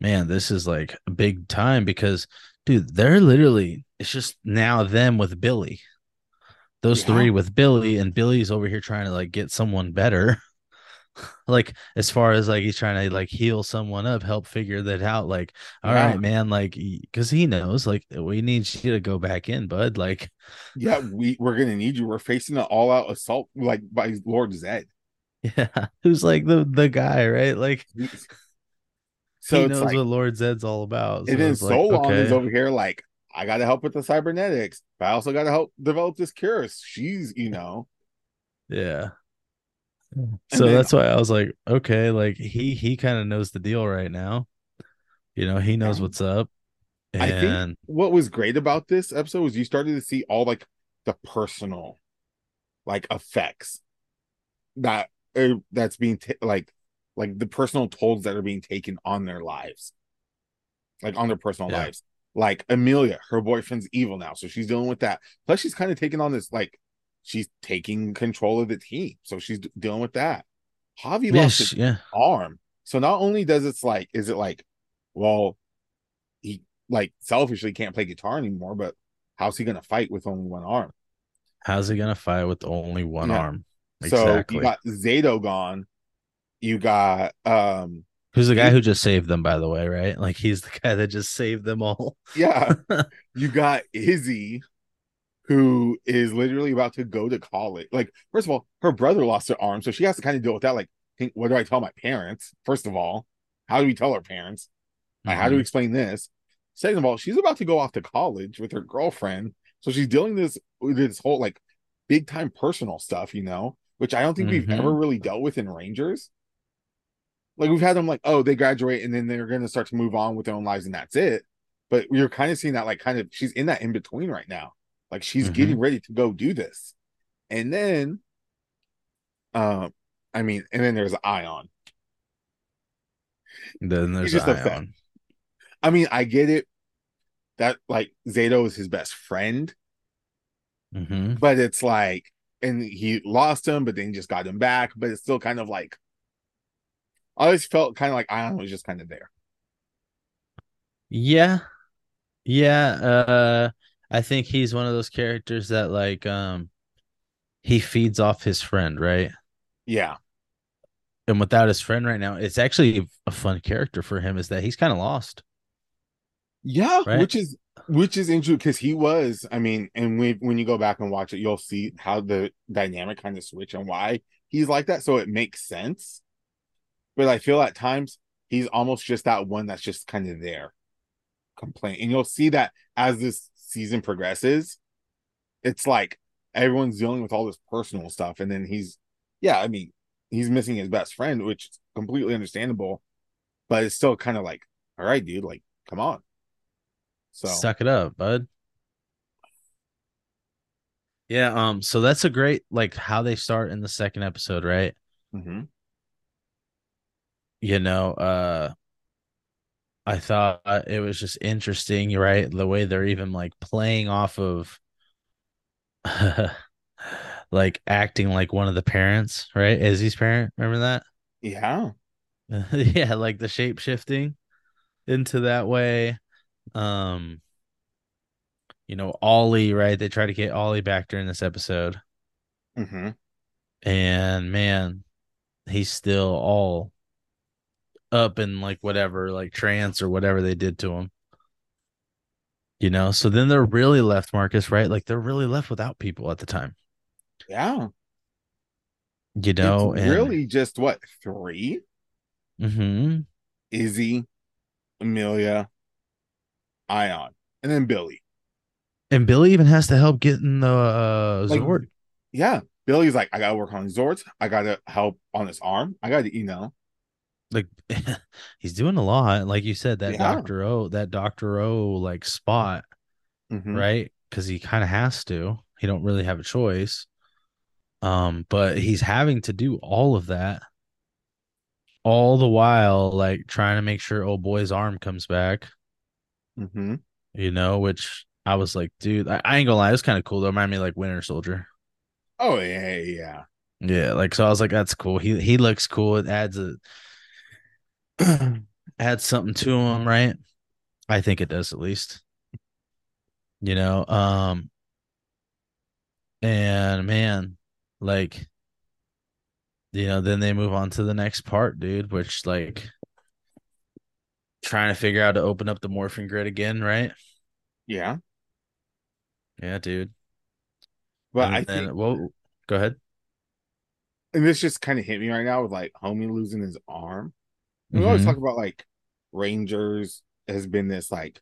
man, this is like a big time because dude, they're literally it's just now them with Billy. Those Yeah. three with Billy and Billy's over here trying to like get someone better. like as far as like he's trying to like heal someone up, help figure that out like all right, Yeah. man, like cuz he knows like we need you to go back in, bud. Like Yeah, we we're gonna need you. We're facing an all out assault like by Lord Zedd. yeah, who's like the the guy, right? Like So he knows like, what Lord Zedd's all about. and then it's like, Solon is over here like, I gotta help with the cybernetics, but I also gotta help develop this cure. She's, you know, Yeah. So then- that's why I was like, okay, like he he kind of knows the deal right now. You know, he knows Yeah. what's up. I think And what was great about this episode was you started to see all like the personal like effects that uh, that's being ta- like like the personal tolls that are being taken on their lives like on their personal Yeah. lives like amelia her boyfriend's evil now so she's dealing with that plus she's kind of taking on this like she's taking control of the team so she's dealing with that javi yeah, lost his yeah. arm so not only does it's like is it like well he like selfishly can't play guitar anymore but how's he gonna fight with only one arm How's he gonna fight with only one Yeah. arm? so you got Zayto gone you got um Who's the guy who just saved them, by the way, right? Like he's the guy that just saved them all. yeah you got izzy who is literally about to go to college like first of all her brother lost her arm so she has to kind of deal with that like think what do i tell my parents first of all how do we tell our parents Like, how do we explain this? Second of all, she's about to go off to college with her girlfriend, so she's dealing this with this whole like big time personal stuff, you know, which I don't think we've Mhm. ever really dealt with in Rangers. Like we've had them like, oh, they graduate and then they're going to start to move on with their own lives and that's it. But you're kind of seeing that like kind of she's in that in between right now. Like she's Mhm. getting ready to go do this, and then, um, I mean, and then there's Aiyon. Then there's just. Aiyon. I mean, I get it that like Zayto is his best friend, hmm but it's like, and he lost him, but then he just got him back. But it's still kind of like, I always felt kind of like Aiyon was just kind of there. Yeah. Yeah. Uh I think he's one of those characters that like um he feeds off his friend, right? Yeah, And without his friend right now, it's actually a fun character for him is that he's kind of lost. yeah, Right? which is which is interesting because he was. I mean, and when when you go back and watch it, you'll see how the dynamic kind of switch and why he's like that. So it makes sense. But I feel at times he's almost just that one that's just kind of there, complain, and you'll see that as this season progresses, it's like everyone's dealing with all this personal stuff, and then he's, yeah, I mean, he's missing his best friend, which is completely understandable, but it's still kind of like, all right, dude, like, come on. So Suck it up, bud. Yeah, um, so that's a great like how they start in the second episode, right? mhm. You know, uh I thought it was just interesting, right? The way they're even like playing off of like acting like one of the parents, right? Izzy's parent. Remember that? yeah, yeah, like the shape shifting into that way. Um, you know, Ollie, right? They try to get Ollie back during this episode, Mm-hmm. and man, he's still all up in like whatever, like trance or whatever they did to him. You know, so then they're really left, Marcus, right? Like they're really left without people at the time. yeah. You know, and really just what three? Mm-hmm. Izzy, Amelia, Aiyon, and then Billy. and Billy even has to help getting the uh, Like, Zord. Yeah, Billy's like, I gotta work on Zords. I gotta help on his arm. I gotta, you know, like he's doing a lot like you said that Yeah. dr o that dr o like spot mhm. right because he kind of has to he don't really have a choice um but he's having to do all of that all the while like trying to make sure old boy's arm comes back. Mm-hmm. You know, which I was like, dude, I, I ain't gonna lie, it's kind of cool. Though, remind me like Winter Soldier. Oh yeah, yeah. Yeah, like so I was like, that's cool. He he looks cool. It adds a adds something to them, right? I think it does at least. You know, um and man, like you know, then they move on to the next part, dude, which like trying to figure out to open up the morphing grid again, right? Yeah. Yeah, dude. But and I then, think well, go ahead. and this just kind of hit me right now with like homie losing his arm. We always Mhm. talk about like Rangers has been this like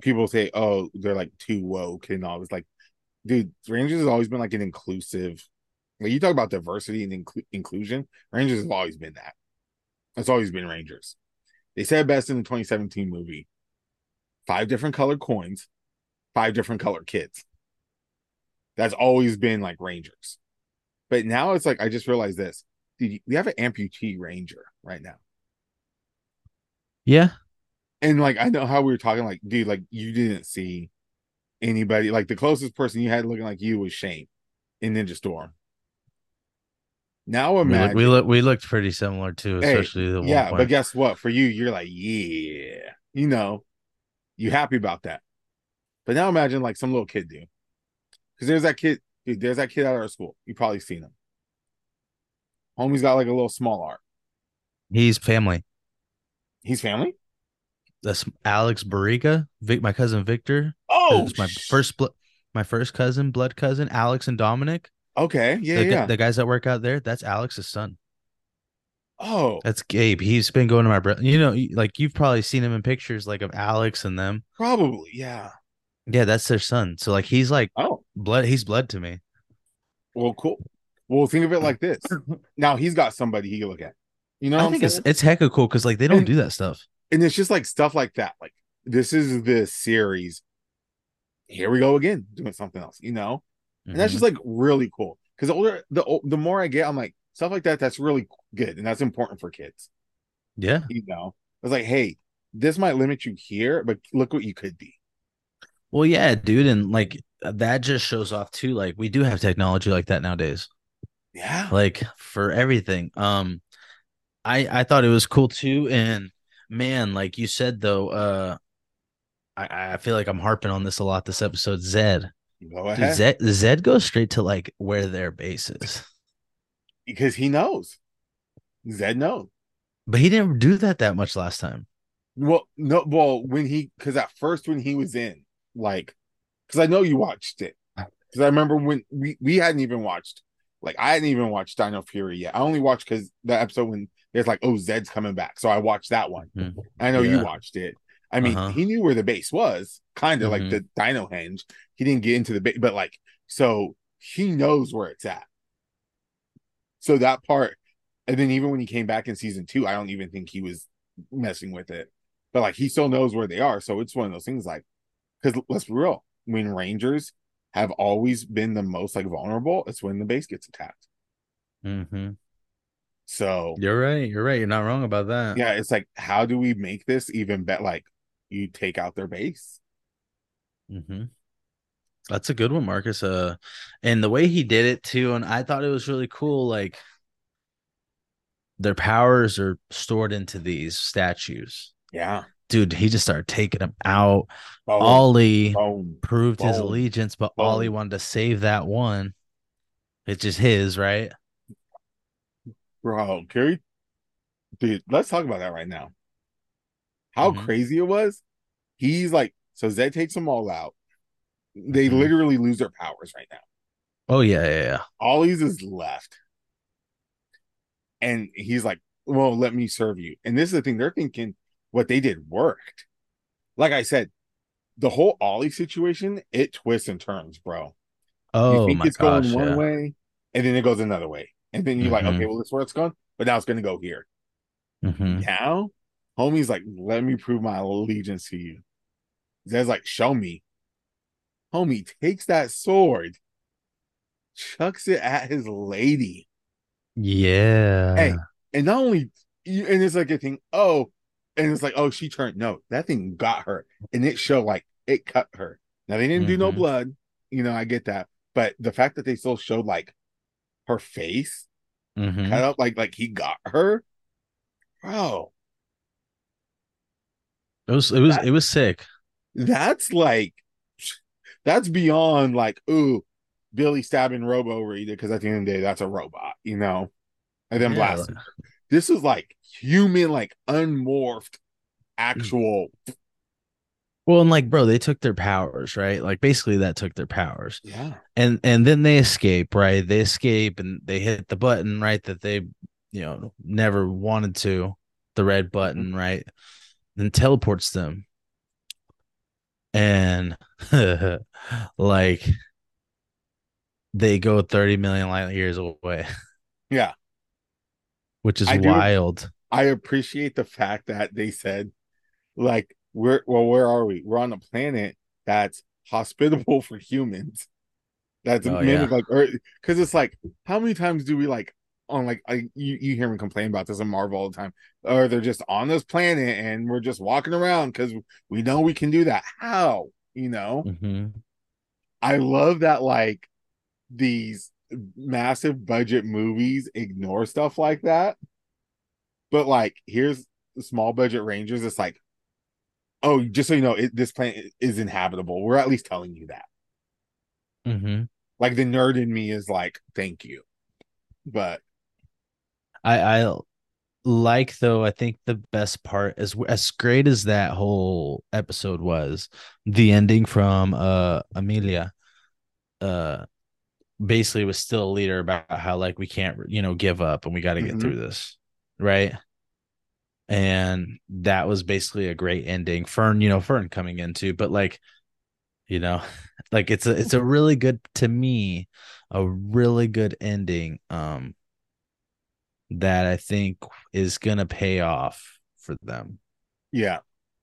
people say, oh, they're like too woke and all. It's like, dude, Rangers has always been like an inclusive. Like you talk about diversity and inclu- inclusion, Rangers have always been that. It's always been Rangers. They said best in the 2017 movie: five different colored coins, five different colored kids. That's always been like Rangers. But now it's like I just realized this. Dude, we have an amputee ranger right now. Yeah. And like I know how we were talking, like, dude, like you didn't see anybody like the closest person you had looking like you was Shane in Ninja Storm. Now We, look, imagine we look we looked pretty similar too, Hey, especially the one yeah, point. but guess what? For you, you're like, yeah, you know, you happy about that. But now imagine like some little kid, dude. Because there's that kid, dude, there's that kid at our school. You probably seen him. Homie's got like a little small art. He's family. He's family. That's Alex Barriga, Vic, my cousin Victor. Oh, It's my sh- first blo- my first cousin, blood cousin, Alex and Dominic. Okay, yeah, the, yeah. the guys that work out there, that's Alex's son. Oh, That's Gabe. He's been going to my brother. You know, like you've probably seen him in pictures like of Alex and them. probably, yeah. Yeah, that's their son. So like he's like Oh, blood. He's blood to me. well, cool. Well, think of it like this. Now he's got somebody he can look at. You know, I think it's it's hecka cool because like they don't And- do that stuff. and it's just like stuff like that. Like this is the series. Here we go again, doing something else. You know, and that's Mhm. just like really cool. Because the older, the the more I get, I'm like stuff like that. That's really good, and that's important for kids. yeah. You know, it's like, hey, this might limit you here, but look what you could be. Well, yeah, dude, and like that just shows off too. Like we do have technology like that nowadays. Yeah, like for everything. Um, I I thought it was cool too, and man, like you said though, uh, I I feel like I'm harping on this a lot this episode. Zedd, go ahead. Zedd, Zedd goes straight to like where their base is, because he knows. Zedd knows. but he didn't do that that much last time. Well, no, well, when he because at first when he was in, like, because I know you watched it. Because I remember when we we hadn't even watched, like, I hadn't even watched Dino Fury yet. I only watched because the episode when there's like, oh, Zedd's coming back, so I watched that one. Mhm. I know you watched it. I mean, Uh-huh. he knew where the base was, kind of Mhm. like the Dino Henge. He didn't get into the base, but like, so he knows where it's at. So that part, and then even when he came back in season two, I don't even think he was messing with it. But like, he still knows where they are. So it's one of those things like, because let's be real, when Rangers have always been the most like vulnerable, it's when the base gets attacked. Mm-hmm. So You're right. You're right. You're not wrong about that. yeah, it's like, how do we make this even better? Like, you take out their base. Mm-hmm. That's a good one, Marcus. Uh, and the way he did it too, and I thought it was really cool. Like their powers are stored into these statues. Yeah. Dude, he just started taking them out. Oh, Ollie boom. proved his allegiance, but Ollie wanted to save that one. It's just his, right? Bro, Kerry, dude, let's talk about that right now. How Mhm. crazy it was. He's like, so Zedd takes them all out. They Mhm. literally lose their powers right now. Oh yeah, yeah, yeah. Ollie's is left. And he's like, well, let me serve you. And this is the thing, they're thinking what they did worked. Like I said, the whole Ollie situation, it twists and turns, bro. Oh you think my it's gosh, going one yeah. way, and then it goes another way. And then you're like, Mhm. okay, well, this is where it's going, but now it's going to go here. Mhm. Now, homie's like, let me prove my allegiance to you. Zedd's like, show me. Homie takes that sword, chucks it at his lady. Yeah. Hey, and not only and it's like a thing. Oh, and it's like, oh, she turned. No, that thing got her, and it showed like it cut her. Now they didn't do no Mhm. blood, you know. I get that, but the fact that they still showed like her face Mhm. cut up, like like he got her, bro. It was it was it was sick. That's like that's beyond like ooh, Billy stabbing Robo Rita because at the end of the day, that's a robot, you know, and then Yeah, her. This is like human, like unmorphed, actual. Well, and like, bro, they took their powers, right? Like, basically, that took their powers, Yeah, and and then they escape, right? They escape and they hit the button, right? That they, you know, never wanted to, the red button, mm-hmm. right? Then teleports them, and like, they go thirty million light years away, yeah. which is I do- wild. I appreciate the fact that they said, like, we're well, where are we? We're on a planet that's hospitable for humans. That's Oh, yeah. like Earth, because it's like, how many times do we like on like I you, you hear me complain about this in Marvel all the time, or they're just on this planet and we're just walking around because we know we can do that. How you know? hmm I love that like these massive budget movies ignore stuff like that. But like here's small budget Rangers. It's like, oh, just so you know, it, this planet is inhabitable. We're at least telling you that. hmm Like the nerd in me is like, thank you. But I I like though. I think the best part is as great as that whole episode was, the ending from uh Amelia, uh, basically was still a leader about how like we can't you know give up and we got to get Mhm. through this, right? And that was basically a great ending. Fern, you know, Fern coming into, but like, you know, like it's a it's a really good to me, a really good ending. Um, that I think is gonna pay off for them. yeah.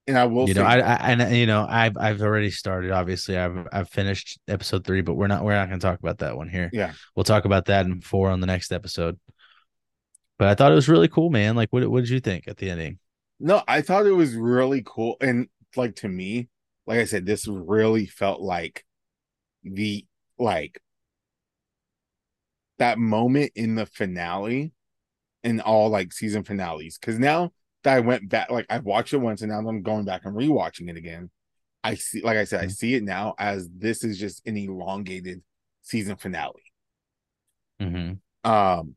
And I will you know, I, I and you know, I've I've already started. Obviously, I've I've finished episode three, but we're not we're not gonna talk about that one here. Yeah. we'll talk about that in four on the next episode. But I thought it was really cool, man. Like, what what did you think at the ending? No, I thought it was really cool. And like to me, like I said, this really felt like the like that moment in the finale in all like season finales. Cause now that I went back, like I've watched it once and now I'm going back and rewatching it again. I see, like I said, I Mhm. see it now as this is just an elongated season finale. Mm-hmm. um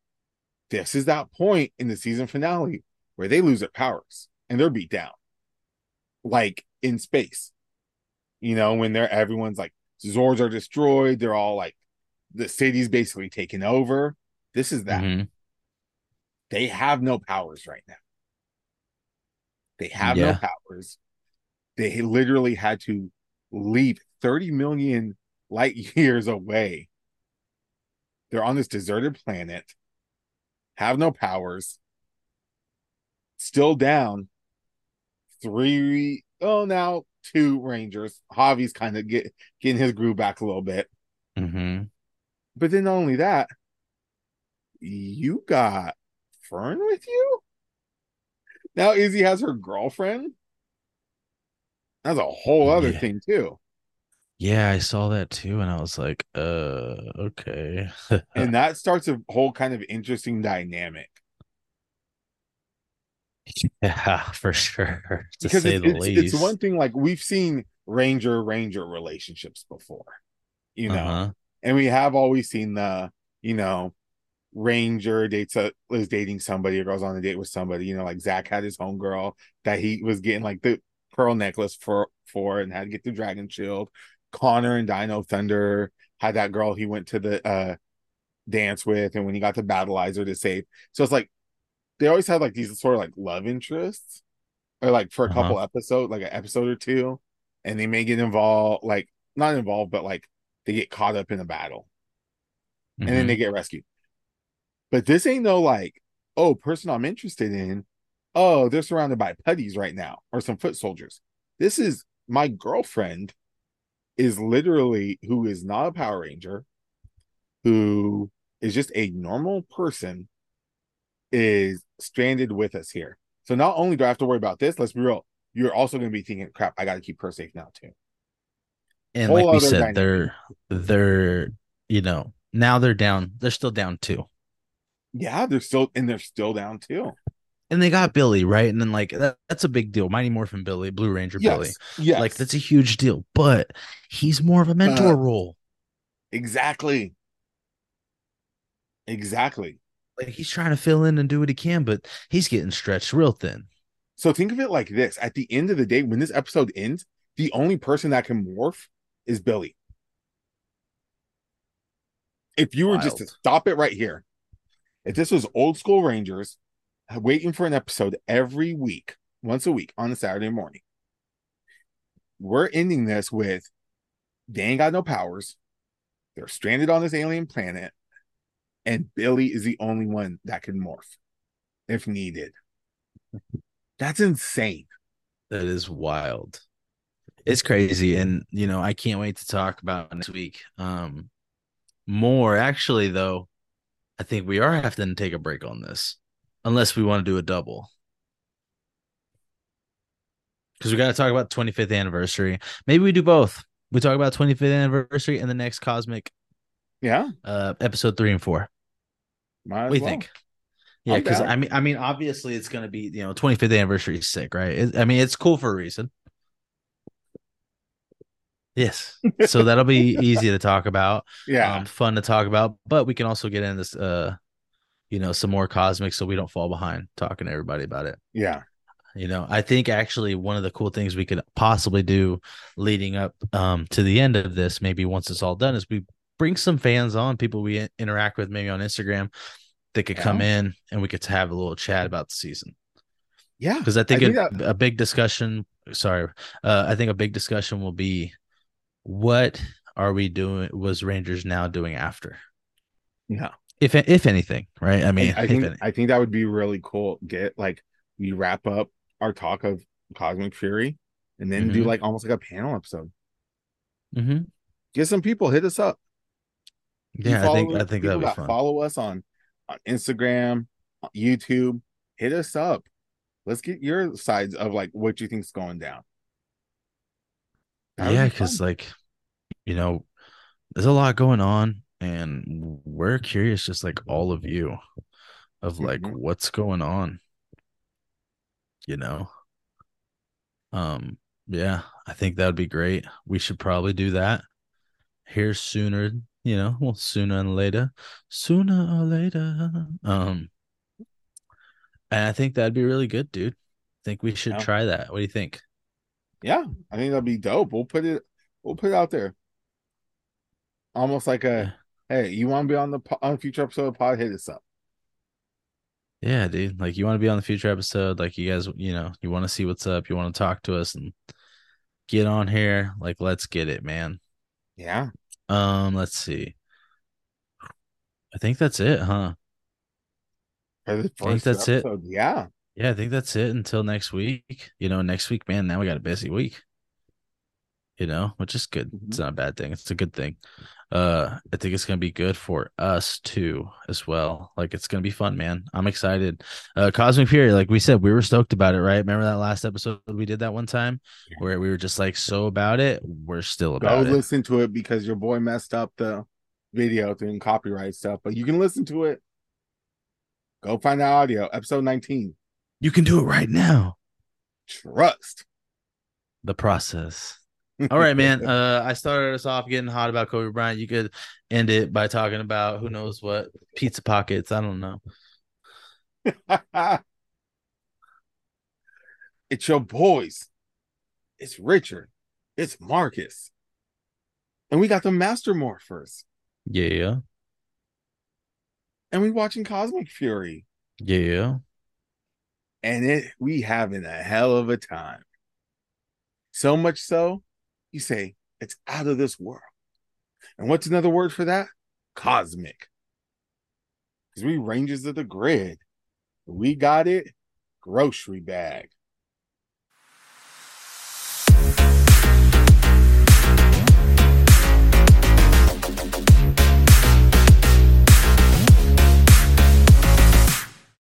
this is that point in the season finale where they lose their powers and they're beat down. Like in space. You know when they're everyone's like zords are destroyed. They're all like the city's basically taken over. This is that. Mm-hmm. they have no powers right now. They have Yeah. no powers. They literally had to leave 30 million light years away. They're on this deserted planet have no powers still down three oh now two rangers. Javi's kind of get getting his groove back a little bit. Mm-hmm. but then not only that you got fern with you? Now izzy has her girlfriend? That's a whole other Yeah. thing too Yeah, I saw that too, and I was like, uh, okay. and that starts a whole kind of interesting dynamic yeah, for sure. To because say it's, the it's, least. it's one thing like we've seen ranger ranger relationships before you know Uh-huh. and we have always seen the you know ranger dates a, is dating somebody or goes on a date with somebody you know like zach had his homegirl that he was getting like the pearl necklace for for and had to get the dragon shield connor and dino thunder had that girl he went to the uh dance with and when he got to battlizer to save so it's like they always had like these sort of like love interests or like for a Uh-huh. couple episodes like an episode or two and they may get involved like not involved but like they get caught up in a battle and then Mhm. they get rescued. But this ain't no like, oh, person I'm interested in. Oh, they're surrounded by putties right now or some foot soldiers. This is my girlfriend is literally who is not a Power Ranger, who is just a normal person, is stranded with us here. So not only do I have to worry about this, let's be real, you're also going to be thinking, crap, I got to keep her safe now too. And Whole like we said, dynamic. they're they're you know now they're down. They're still down two, Yeah, they're still and they're still down too. And they got Billy right, and then like that, that's a big deal. Mighty Morphin Billy, Blue Ranger Billy, Yes, yes, like that's a huge deal. But he's more of a mentor Uh, role. exactly, exactly. Like he's trying to fill in and do what he can, but he's getting stretched real thin. So think of it like this: at the end of the day, when this episode ends, the only person that can morph is Billy. If you were just to stop it right here, if this was old school Rangers waiting for an episode every week, once a week on a Saturday morning, we're ending this with they ain't got no powers. They're stranded on this alien planet, and Billy is the only one that can morph if needed. That's insane. That is wild. It's crazy, and you know I can't wait to talk about next week. Um, more actually, though, I think we are having to take a break on this, unless we want to do a double. Because we got to talk about 25th anniversary. Maybe we do both. We talk about 25th anniversary and the next cosmic Yeah. uh episode three and four. Might as What do you well. think? Yeah, because. I mean, I mean, obviously it's gonna be you know 25th anniversary is sick, right? It- I mean, it's cool for a reason. Yes, so that'll be easy to talk about, Yeah. um, fun to talk about, but we can also get in this, uh, you know, some more cosmic, so we don't fall behind talking to everybody about it. yeah. You know, I think actually one of the cool things we could possibly do leading up um to the end of this, maybe once it's all done, is we bring some fans on, people we interact with maybe on Instagram that could come in and we could have a little chat about the season. Yeah. Because I think, think a, a big discussion, sorry, uh, I think a big discussion will be what are we doing? Was Rangers now doing after? Yeah. If if anything, right? I mean, I think any- I think that would be really cool. Get like we wrap up our talk of Cosmic Fury and then do Mhm. like almost like a panel episode. Mhm. Get some people, hit us up. Yeah, I think I think that'd be that fun. Follow us on on Instagram, on YouTube. Hit us up. Let's get your sides of like what you think's going down. That yeah because fun. like you know there's a lot going on and we're curious just like all of you of like Mhm. what's going on you know um yeah i think that would be great we should probably do that here sooner you know well sooner and later sooner or later um and i think that'd be really good dude i think we should Yeah. try that what do you think yeah, I think that'd be dope. We'll put it we'll put it out there. Almost like a hey, you want to be on the on a future episode of Pod? Hit us up. Yeah, dude. Like you want to be on the future episode, like you guys, you know, you want to see what's up, you want to talk to us and get on here. Like let's get it, man. Yeah. Um, let's see. I think that's it, huh? I think that's it. Yeah. Yeah, I think that's it until next week. You know, next week, man, now we got a busy week. You know, which is good. It's Mhm. not a bad thing. It's a good thing. Uh, I think it's gonna be good for us too, as well. Like it's gonna be fun, man. I'm excited. Uh, Cosmic Fury, like we said, we were stoked about it, right? Remember that last episode we did that one time where we were just like so about it. We're still Go it. listen to it because your boy messed up the video doing copyright stuff, but you can listen to it. Go find the audio, episode 19. You can do it right now. Trust. The process. All right, man. Uh, I started us off getting hot about Kobe Bryant. You could end it by talking about who knows what pizza pockets. I don't know. it's your boys. It's Richard. It's Marcus. And we got the Master Morphers. Yeah, And we watching Cosmic Fury. yeah. And it we having a hell of a time. So much so, you say it's out of this world. And what's another word for that? Cosmic. Because we Rangers of the grid. We got it grocery bag.